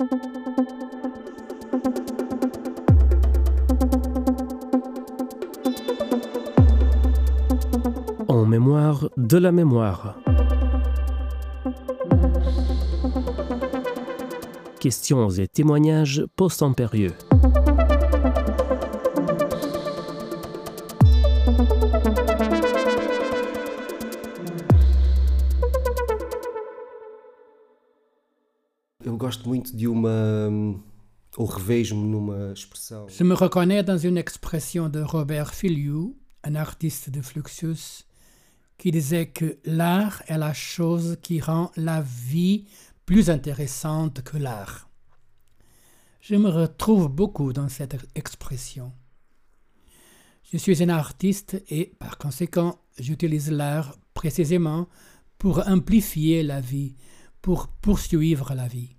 En mémoire de la mémoire. Questions et témoignages post-impérieux. Je me reconnais dans une expression de Robert Filiou, un artiste de Fluxus, qui disait que l'art est la chose qui rend la vie plus intéressante que l'art. Je me retrouve beaucoup dans cette expression. Je suis un artiste et par conséquent, j'utilise l'art précisément pour amplifier la vie, pour poursuivre la vie.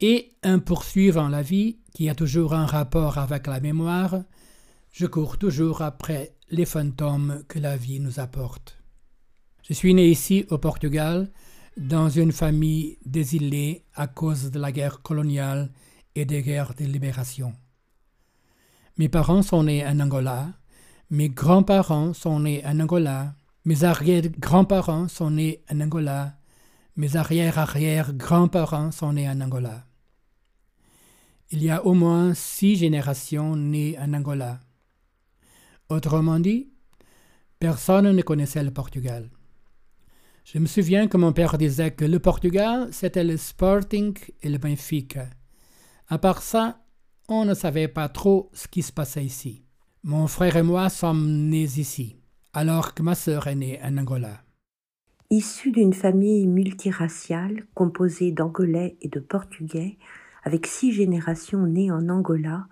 Et en poursuivant la vie, qui a toujours un rapport avec la mémoire, je cours toujours après les fantômes que la vie nous apporte. Je suis né ici au Portugal, dans une famille d'exilés à cause de la guerre coloniale et des guerres de libération. Mes parents sont nés en Angola, mes grands-parents sont nés en Angola, mes arrière-grands-parents sont nés en Angola, mes arrière-arrière-grands-parents sont nés en Angola. Il y a au moins six générations nées en Angola. Autrement dit, personne ne connaissait le Portugal. Je me souviens que mon père disait que le Portugal, c'était le Sporting et le Benfica. À part ça, on ne savait pas trop ce qui se passait ici. Mon frère et moi sommes nés ici, alors que ma sœur est née en Angola. Issu d'une famille multiraciale composée d'Angolais et de Portugais, avec six générations nées en Angola,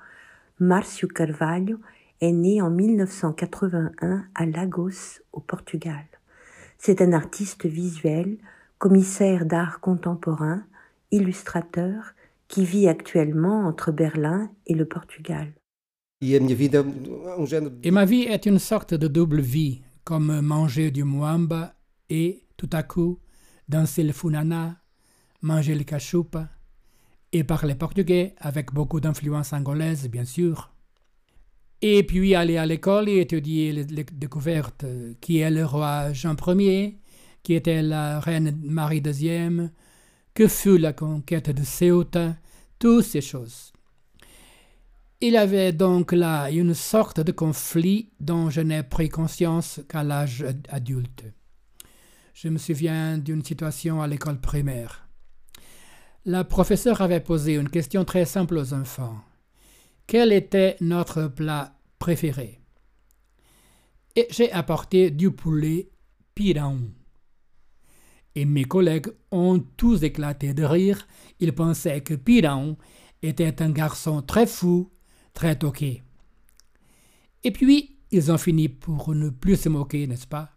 Márcio Carvalho est né en 1981 à Lagos, au Portugal. C'est un artiste visuel, commissaire d'art contemporain, illustrateur, qui vit actuellement entre Berlin et le Portugal. Et ma vie est une sorte de double vie, comme manger du muamba et, tout à coup, danser le funana, manger le cachupa, et parler portugais avec beaucoup d'influence angolaise, bien sûr. Et puis aller à l'école et étudier les, découvertes, qui est le roi Jean Ier, qui était la reine Marie II, que fut la conquête de Ceuta, toutes ces choses. Il y avait donc là une sorte de conflit dont je n'ai pris conscience qu'à l'âge adulte. Je me souviens d'une situation à l'école primaire. La professeure avait posé une question très simple aux enfants. Quel était notre plat préféré? Et j'ai apporté du poulet pirão. Et mes collègues ont tous éclaté de rire. Ils pensaient que Pirão était un garçon très fou, très toqué. Et puis, ils ont fini pour ne plus se moquer, n'est-ce pas?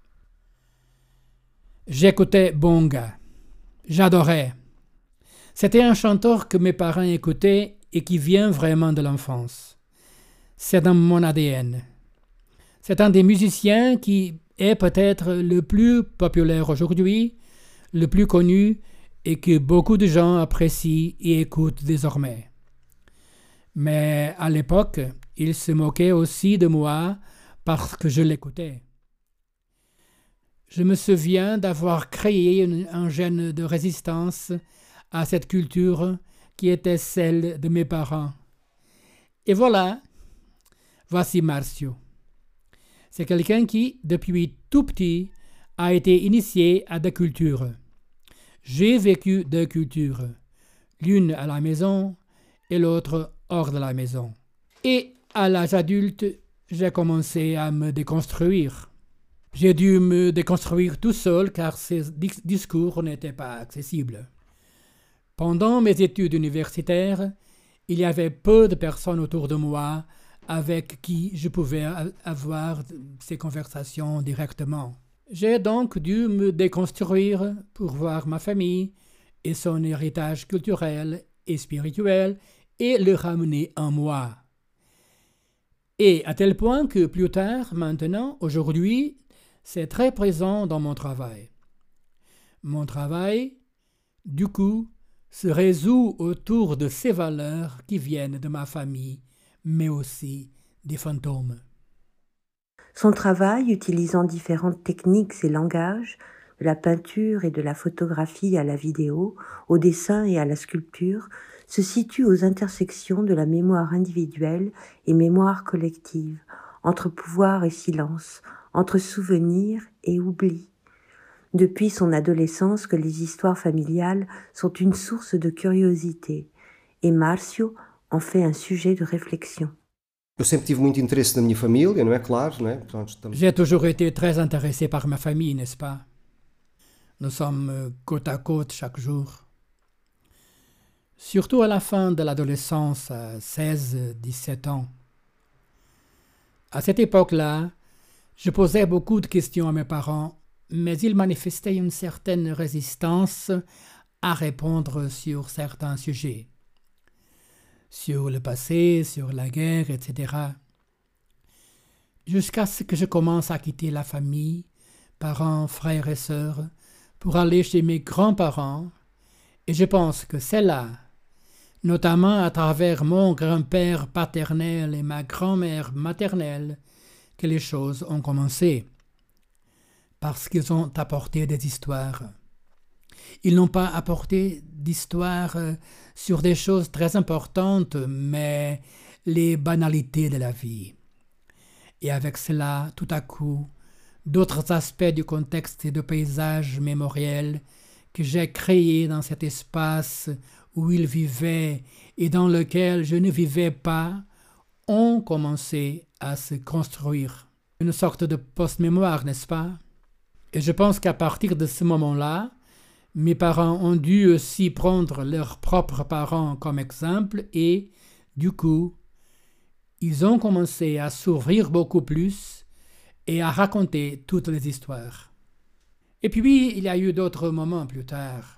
J'écoutais Bonga. J'adorais. C'était un chanteur que mes parents écoutaient et qui vient vraiment de l'enfance. C'est dans mon ADN. C'est un des musiciens qui est peut-être le plus populaire aujourd'hui, le plus connu et que beaucoup de gens apprécient et écoutent désormais. Mais à l'époque, il se moquait aussi de moi parce que je l'écoutais. Je me souviens d'avoir créé un gène de résistance à cette culture qui était celle de mes parents. Et voilà, voici Marcio. C'est quelqu'un qui, depuis tout petit, a été initié à des cultures. J'ai vécu deux cultures, l'une à la maison et l'autre hors de la maison. Et à l'âge adulte, j'ai commencé à me déconstruire. J'ai dû me déconstruire tout seul car ces dis- discours n'étaient pas accessibles. Pendant mes études universitaires, il y avait peu de personnes autour de moi avec qui je pouvais avoir ces conversations directement. J'ai donc dû me déconstruire pour voir ma famille et son héritage culturel et spirituel et le ramener en moi. Et à tel point que plus tard, maintenant, aujourd'hui, c'est très présent dans mon travail. Mon travail, du coup, se résout autour de ces valeurs qui viennent de ma famille, mais aussi des fantômes. Son travail, utilisant différentes techniques et langages, de la peinture et de la photographie à la vidéo, au dessin et à la sculpture, se situe aux intersections de la mémoire individuelle et mémoire collective, entre pouvoir et silence, entre souvenir et oubli. Depuis son adolescence que les histoires familiales sont une source de curiosité, et Marcio en fait un sujet de réflexion. J'ai toujours été très intéressé par ma famille, n'est-ce pas? Nous sommes euh, côte à côte chaque jour. Surtout à la fin de l'adolescence, à 16-17 ans. À cette époque-là, je posais beaucoup de questions à mes parents, mais ils manifestaient une certaine résistance à répondre sur certains sujets sur le passé, sur la guerre, etc. Jusqu'à ce que je commence à quitter la famille, parents, frères et sœurs, pour aller chez mes grands-parents, et je pense que c'est là, notamment à travers mon grand-père paternel et ma grand-mère maternelle, que les choses ont commencé, parce qu'ils ont apporté des histoires. Ils n'ont pas apporté d'histoire euh, sur des choses très importantes, mais les banalités de la vie. Et avec cela, tout à coup, d'autres aspects du contexte et du paysage mémoriel que j'ai créé dans cet espace où ils vivaient et dans lequel je ne vivais pas, ont commencé à se construire. Une sorte de post-mémoire, n'est-ce pas? Et je pense qu'à partir de ce moment-là, mes parents ont dû aussi prendre leurs propres parents comme exemple et, du coup, ils ont commencé à s'ouvrir beaucoup plus et à raconter toutes les histoires. Et puis, il y a eu d'autres moments plus tard.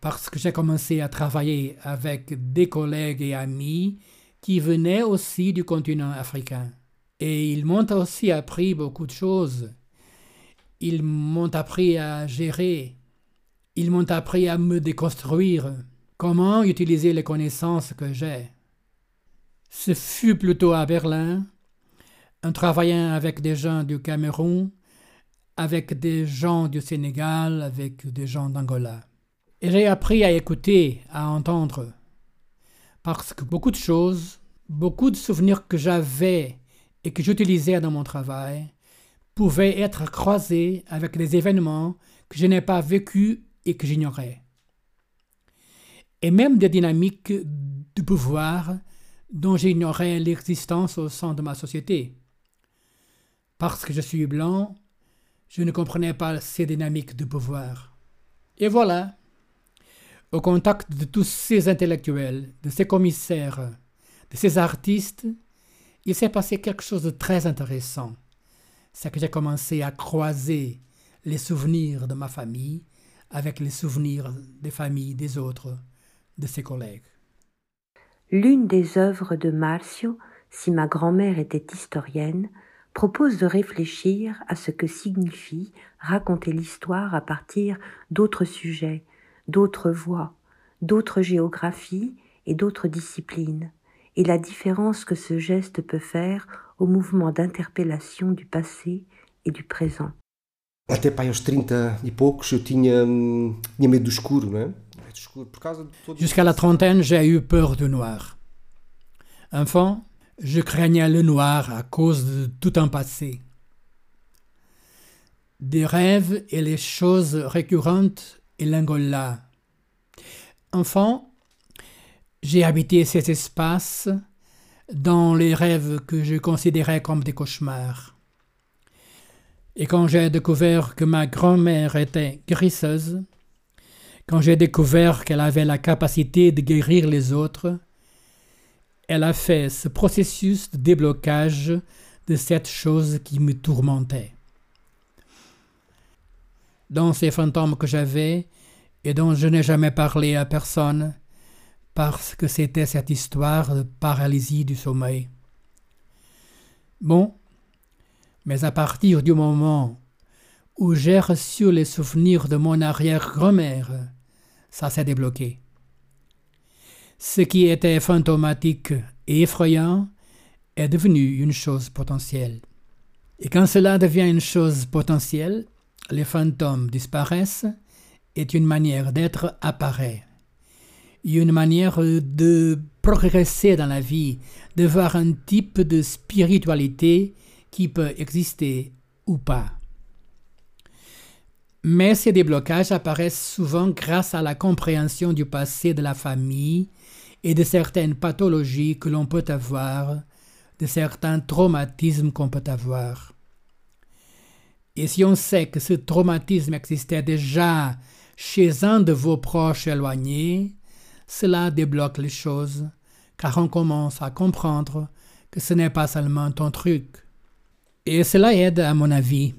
Parce que j'ai commencé à travailler avec des collègues et amis qui venaient aussi du continent africain. Et ils m'ont aussi appris beaucoup de choses ils m'ont appris à gérer. Ils m'ont appris à me déconstruire. Comment utiliser les connaissances que j'ai? Ce fut plutôt à Berlin, en travaillant avec des gens du Cameroun, avec des gens du Sénégal, avec des gens d'Angola. Et j'ai appris à écouter, à entendre. Parce que beaucoup de choses, beaucoup de souvenirs que j'avais et que j'utilisais dans mon travail, pouvaient être croisés avec des événements que je n'ai pas vécus et que j'ignorais. Et même des dynamiques de pouvoir dont j'ignorais l'existence au sein de ma société. Parce que je suis blanc, je ne comprenais pas ces dynamiques de pouvoir. Et voilà, au contact de tous ces intellectuels, de ces commissaires, de ces artistes, il s'est passé quelque chose de très intéressant c'est que j'ai commencé à croiser les souvenirs de ma famille avec les souvenirs des familles des autres, de ses collègues. L'une des œuvres de Marcio, si ma grand-mère était historienne, propose de réfléchir à ce que signifie raconter l'histoire à partir d'autres sujets, d'autres voix, d'autres géographies et d'autres disciplines, et la différence que ce geste peut faire au mouvement d'interpellation du passé et du présent. Até pai aos 30 e poucos eu tinha, tinha medo do escuro, não é? Jusqu'à la trentaine, j'ai eu peur du noir. Enfant, je craignais le noir à cause de tout un passé. Des rêves et les choses récurrentes et l'Angola. Enfant, j'ai habité ces espaces dans les rêves que je considérais comme des cauchemars. Et quand j'ai découvert que ma grand-mère était guérisseuse, quand j'ai découvert qu'elle avait la capacité de guérir les autres, elle a fait ce processus de déblocage de cette chose qui me tourmentait. Dans ces fantômes que j'avais et dont je n'ai jamais parlé à personne, parce que c'était cette histoire de paralysie du sommeil. Bon, mais à partir du moment où j'ai reçu les souvenirs de mon arrière-grand-mère, ça s'est débloqué. Ce qui était fantomatique et effrayant est devenu une chose potentielle. Et quand cela devient une chose potentielle, les fantômes disparaissent et une manière d'être apparaît. Une manière de progresser dans la vie, de voir un type de spiritualité qui peut exister ou pas. Mais ces déblocages apparaissent souvent grâce à la compréhension du passé de la famille et de certaines pathologies que l'on peut avoir, de certains traumatismes qu'on peut avoir. Et si on sait que ce traumatisme existait déjà chez un de vos proches éloignés, cela débloque les choses, car on commence à comprendre que ce n'est pas seulement ton truc. Et cela aide, à mon avis,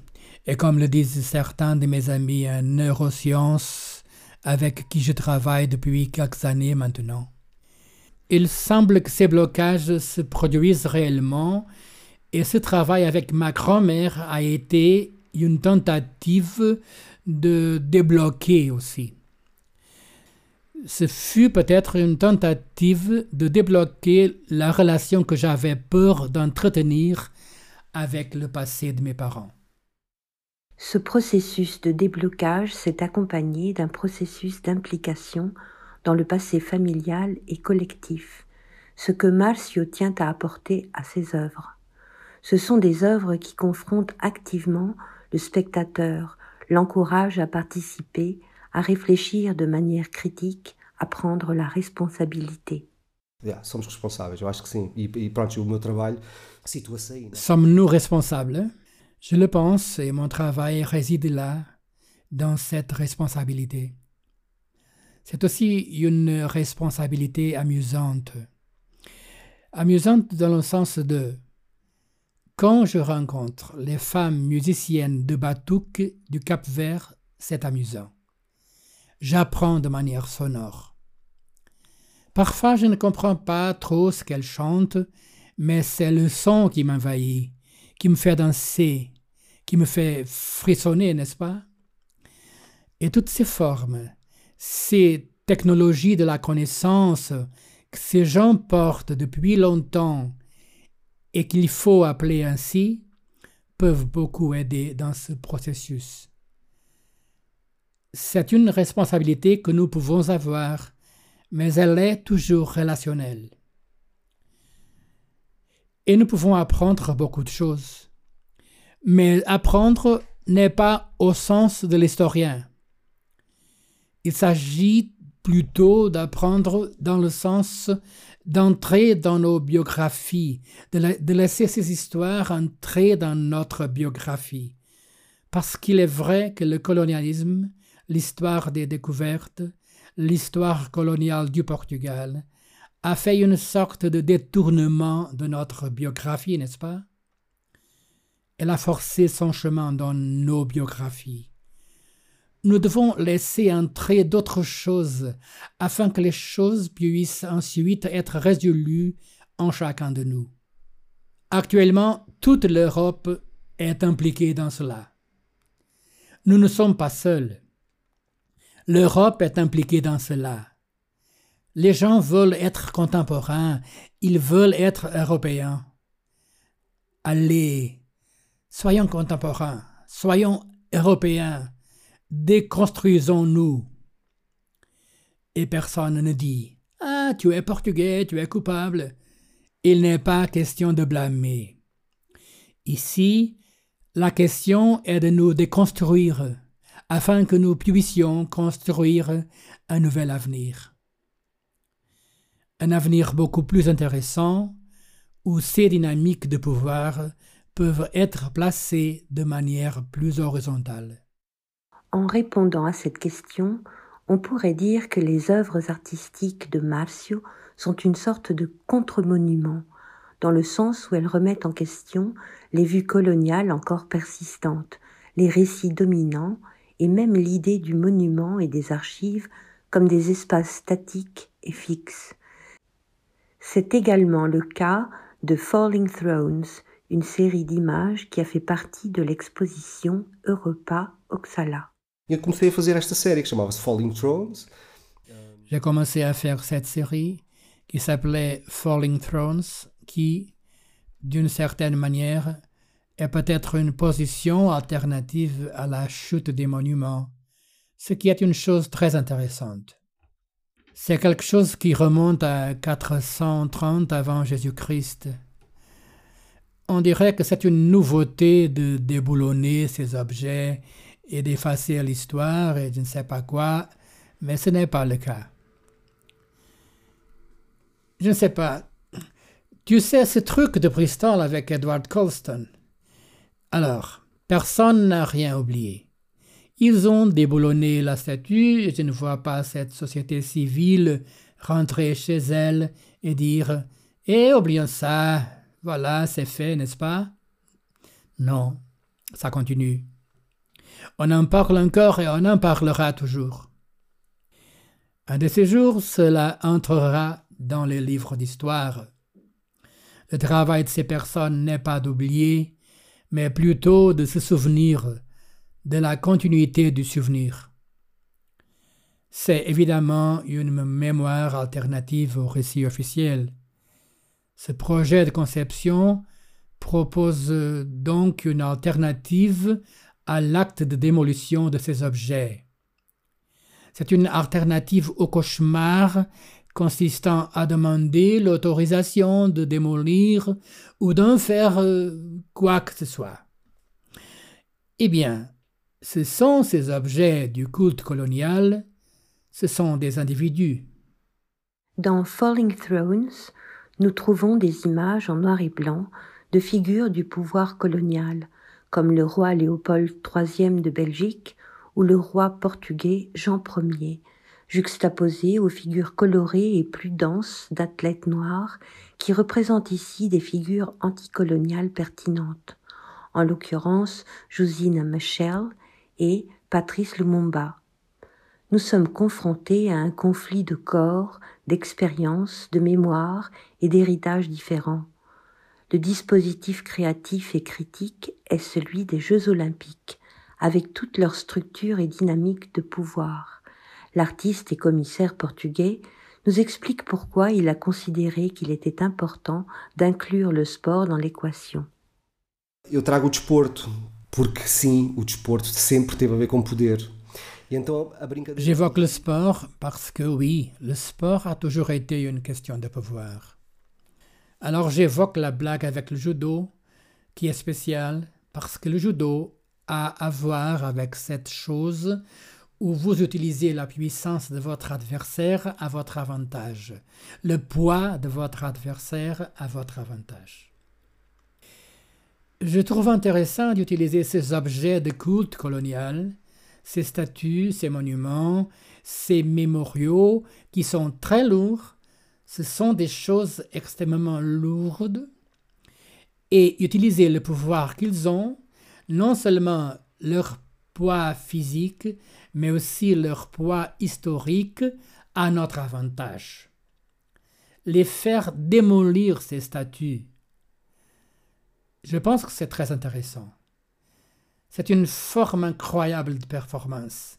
et comme le disent certains de mes amis en neurosciences avec qui je travaille depuis quelques années maintenant. Il semble que ces blocages se produisent réellement et ce travail avec ma grand-mère a été une tentative de débloquer aussi. Ce fut peut-être une tentative de débloquer la relation que j'avais peur d'entretenir avec le passé de mes parents. Ce processus de déblocage s'est accompagné d'un processus d'implication dans le passé familial et collectif, ce que Marcio tient à apporter à ses œuvres. Ce sont des œuvres qui confrontent activement le spectateur, l'encouragent à participer, à réfléchir de manière critique, à prendre la responsabilité. Yeah, somos responsáveis, eu acho que sim. E, e pronto, o meu trabalho situa-se aí. Sommes-nous responsables? Je le pense et mon travail réside là, dans cette responsabilité. C'est aussi une responsabilité amusante. Amusante dans le sens de quand je rencontre les femmes musiciennes de Batouk du Cap Vert, c'est amusant. J'apprends de manière sonore. Parfois je ne comprends pas trop ce qu'elles chantent, mais c'est le son qui m'envahit qui me fait danser, qui me fait frissonner, n'est-ce pas? Et toutes ces formes, ces technologies de la connaissance que ces gens portent depuis longtemps et qu'il faut appeler ainsi, peuvent beaucoup aider dans ce processus. C'est une responsabilité que nous pouvons avoir, mais elle est toujours relationnelle et nous pouvons apprendre beaucoup de choses. Mais apprendre n'est pas au sens de l'historien. Il s'agit plutôt d'apprendre dans le sens d'entrer dans nos biographies, de, laisser ces histoires entrer dans notre biographie. Parce qu'il est vrai que le colonialisme, l'histoire des découvertes, l'histoire coloniale du Portugal, a fait une sorte de détournement de notre biographie, n'est-ce pas? Elle a forcé son chemin dans nos biographies. Nous devons laisser entrer d'autres choses afin que les choses puissent ensuite être résolues en chacun de nous. Actuellement, toute l'Europe est impliquée dans cela. Nous ne sommes pas seuls. L'Europe est impliquée dans cela. Les gens veulent être contemporains, ils veulent être européens. Allez, soyons contemporains, soyons européens, déconstruisons-nous. Et personne ne dit Ah, tu es portugais, tu es coupable. Il n'est pas question de blâmer. Ici, la question est de nous déconstruire afin que nous puissions construire un nouvel avenir un avenir beaucoup plus intéressant où ces dynamiques de pouvoir peuvent être placées de manière plus horizontale. En répondant à cette question, on pourrait dire que les œuvres artistiques de Marcio sont une sorte de contre-monument, dans le sens où elles remettent en question les vues coloniales encore persistantes, les récits dominants et même l'idée du monument et des archives comme des espaces statiques et fixes. C'est également le cas de Falling Thrones, une série d'images qui a fait partie de l'exposition Europa Oxala. Eu comecei a fazer esta série que chamava-se Falling Thrones j'ai commencé à faire cette série qui s'appelait Falling Thrones, qui, d'une certaine manière, est peut-être une position alternative à la chute des monuments, ce qui est une chose très intéressante. C'est quelque chose qui remonte à 430 avant Jésus-Christ. On dirait que c'est une nouveauté de déboulonner ces objets et d'effacer l'histoire et je ne sais pas quoi, mais ce n'est pas le cas. Je ne sais pas. Tu sais ce truc de Bristol avec Edward Colston? Alors, personne n'a rien oublié. Ils ont déboulonné la statue et je ne vois pas cette société civile rentrer chez elle et dire Eh, oublions ça, voilà, c'est fait, n'est-ce pas? Non, ça continue. On en parle encore et on en parlera toujours. Un de ces jours, cela entrera dans les livres d'histoire. Le travail de ces personnes n'est pas d'oublier, mais plutôt de se souvenir de la continuité du souvenir. C'est évidemment une mémoire alternative au récit officiel. Ce projet de conception propose donc une alternative à l'acte de démolition de ces objets. C'est une alternative au cauchemar consistant à demander l'autorisation de démolir ou d'en faire euh, quoi que ce soit. Eh bien, ce sont ces objets du culte colonial, ce sont des individus. Dans Falling Thrones, nous trouvons des images en noir et blanc de figures du pouvoir colonial, comme le roi Léopold III de Belgique ou le roi portugais Jean Ier, juxtaposés aux figures colorées et plus denses d'athlètes noirs qui représentent ici des figures anticoloniales pertinentes, en l'occurrence Josine Michel et Patrice Lumumba. Nous sommes confrontés à un conflit de corps, d'expériences, de mémoire et d'héritages différents. Le dispositif créatif et critique est celui des Jeux olympiques, avec toute leur structure et dynamique de pouvoir. L'artiste et commissaire portugais nous explique pourquoi il a considéré qu'il était important d'inclure le sport dans l'équation. Eu trago o desporto porque sim, o desporto sempre teve a ver com poder. J'évoque le sport parce que oui, le sport a toujours été une question de pouvoir. Alors j'évoque la blague avec le judo, qui est spéciale parce que le judo a à voir avec cette chose où vous utilisez la puissance de votre adversaire à votre avantage, le poids de votre adversaire à votre avantage. Je trouve intéressant d'utiliser ces objets de culte colonial, ces statues, ces monuments, ces mémoriaux qui sont très lourds. Ce sont des choses extrêmement lourdes. Et utiliser le pouvoir qu'ils ont, non seulement leur poids physique, mais aussi leur poids historique à notre avantage. Les faire démolir ces statues, je pense que c'est très intéressant. C'est une forme incroyable de performance.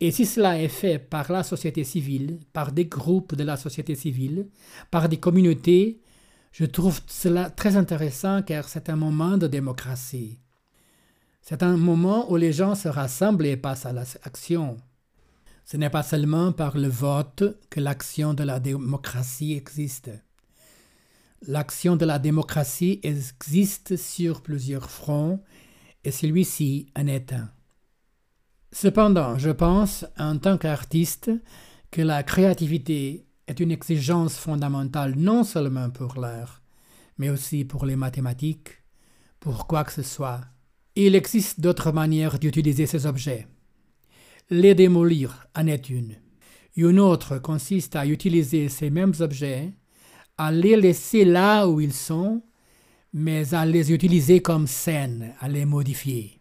Et si cela est fait par la société civile, par des groupes de la société civile, par des communautés, je trouve cela très intéressant car c'est un moment de démocratie. C'est un moment où les gens se rassemblent et passent à l'action. Ce n'est pas seulement par le vote que l'action de la démocratie existe. L'action de la démocratie existe sur plusieurs fronts et celui-ci en est un. Cependant, je pense, en tant qu'artiste, que la créativité est une exigence fondamentale non seulement pour l'art, mais aussi pour les mathématiques, pour quoi que ce soit. Il existe d'autres manières d'utiliser ces objets. Les démolir en est une. Une autre consiste à utiliser ces mêmes objets, à les laisser là où ils sont, mais à les utiliser comme scènes, à les modifier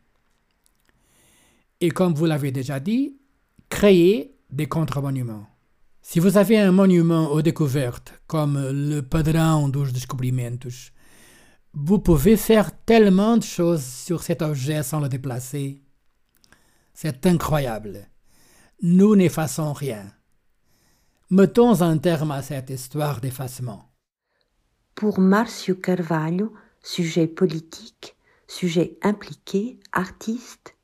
et comme vous l'avez déjà dit, créer des contre-monuments. Si vous avez un monument aux découvertes, comme le Padrão dos Descobrimentos, vous pouvez faire tellement de choses sur cet objet sans le déplacer. C'est incroyable. nous n'effaçons rien. Mettons un terme à cette histoire d'effacement. Pour Marcio Carvalho, sujet politique, sujet impliqué, artiste,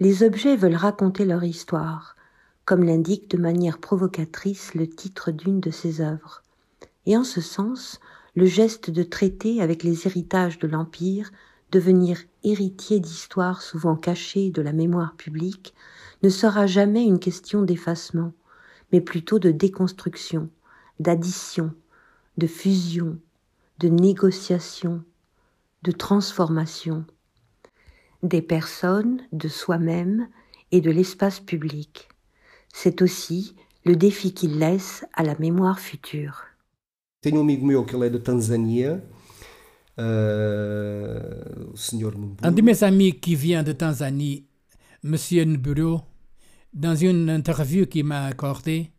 les objets veulent raconter leur histoire, comme l'indique de manière provocatrice le titre d'une de ses œuvres. Et en ce sens, le geste de traiter avec les héritages de l'Empire, devenir héritier d'histoires souvent cachées de la mémoire publique, ne sera jamais une question d'effacement, mais plutôt de déconstruction, d'addition, de fusion, de négociation, de transformation, des personnes, de soi-même et de l'espace public. C'est aussi le défi qu'il laisse à la mémoire future. Tenho um amigo meu que ele é da Tanzânia, senhor Un de mes amis qui vient de Tanzanie, Monsieur Nburo, dans une interview qu'il m'a accordée,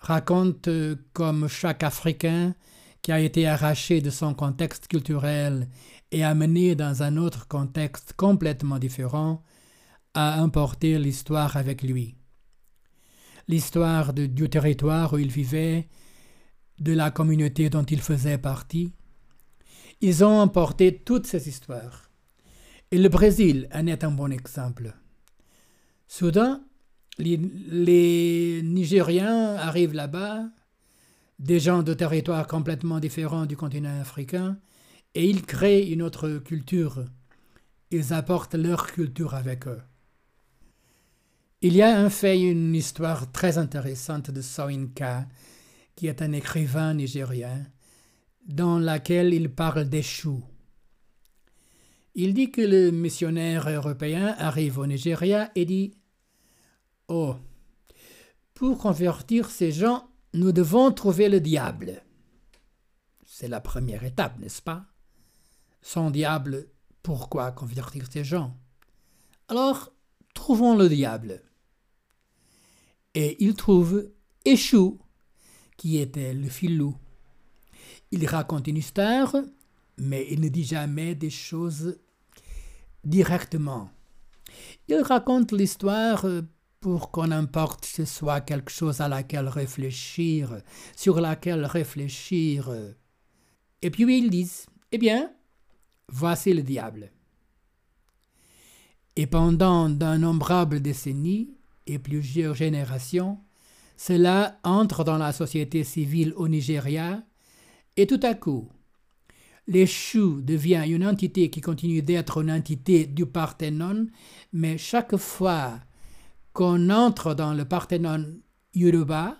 raconte euh, comme chaque Africain qui a été arraché de son contexte culturel et amené dans un autre contexte complètement différent, a importé l'histoire avec lui. L'histoire du territoire où il vivait, de la communauté dont il faisait partie. Ils ont emporté toutes ces histoires. Et le Brésil en est un bon exemple. Soudain, les, les Nigériens arrivent là-bas, des gens de territoires complètement différents du continent africain, et ils créent une autre culture. Ils apportent leur culture avec eux. Il y a un fait, une histoire très intéressante de Soinka, qui est un écrivain nigérien, dans laquelle il parle des choux. Il dit que le missionnaire européen arrive au Nigeria et dit Oh, pour convertir ces gens, nous devons trouver le diable. C'est la première étape, n'est-ce pas? Sans diable, pourquoi convertir ces gens? Alors, trouvons le diable. Et il trouve Échou, qui était le filou. Il raconte une histoire, mais il ne dit jamais des choses directement. Il raconte l'histoire pour qu'on importe ce soit quelque chose à laquelle réfléchir, sur laquelle réfléchir. Et puis ils disent, eh bien, voici le diable. Et pendant d'innombrables décennies et plusieurs générations, cela entre dans la société civile au Nigeria, et tout à coup, l'échou devient une entité qui continue d'être une entité du Parthénon, mais chaque fois qu'on entre dans le Parthénon Yoruba,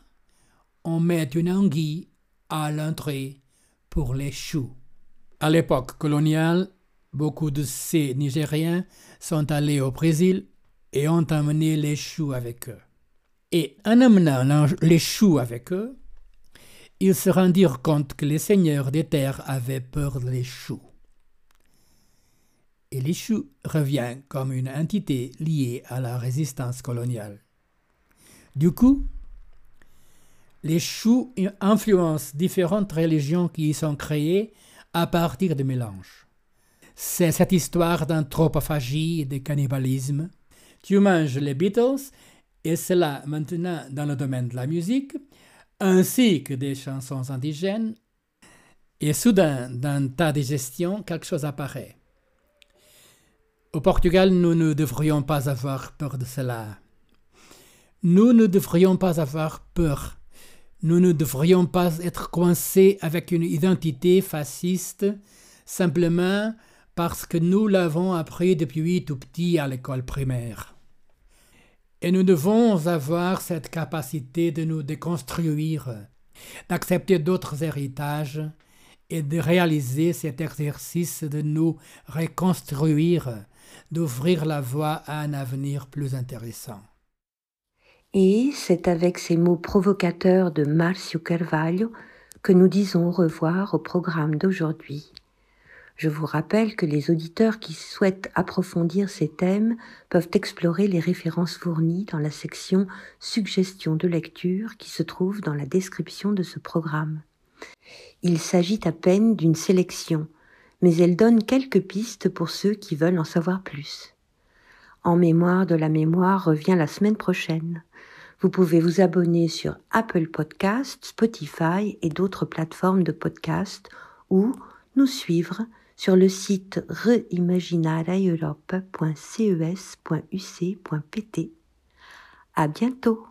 on met une anguille à l'entrée pour les choux. À l'époque coloniale, beaucoup de ces Nigériens sont allés au Brésil et ont amené les choux avec eux. Et en amenant les choux avec eux, ils se rendirent compte que les seigneurs des terres avaient peur des choux et l'Ichou revient comme une entité liée à la résistance coloniale. Du coup, les choux influencent différentes religions qui y sont créées à partir de mélanges. C'est cette histoire d'anthropophagie et de cannibalisme. Tu manges les Beatles, et cela maintenant dans le domaine de la musique, ainsi que des chansons indigènes, et soudain, dans ta digestion, quelque chose apparaît. Au Portugal, nous ne devrions pas avoir peur de cela. Nous ne devrions pas avoir peur. Nous ne devrions pas être coincés avec une identité fasciste simplement parce que nous l'avons appris depuis tout petit à l'école primaire. Et nous devons avoir cette capacité de nous déconstruire, d'accepter d'autres héritages et de réaliser cet exercice de nous reconstruire d'ouvrir la voie à un avenir plus intéressant. Et c'est avec ces mots provocateurs de Marcio Carvalho que nous disons au revoir au programme d'aujourd'hui. Je vous rappelle que les auditeurs qui souhaitent approfondir ces thèmes peuvent explorer les références fournies dans la section Suggestions de lecture qui se trouve dans la description de ce programme. Il s'agit à peine d'une sélection, mais elle donne quelques pistes pour ceux qui veulent en savoir plus. En mémoire de la mémoire revient la semaine prochaine. Vous pouvez vous abonner sur Apple Podcast, Spotify et d'autres plateformes de podcast ou nous suivre sur le site reimaginaraeurope.ces.uc.pt. À bientôt!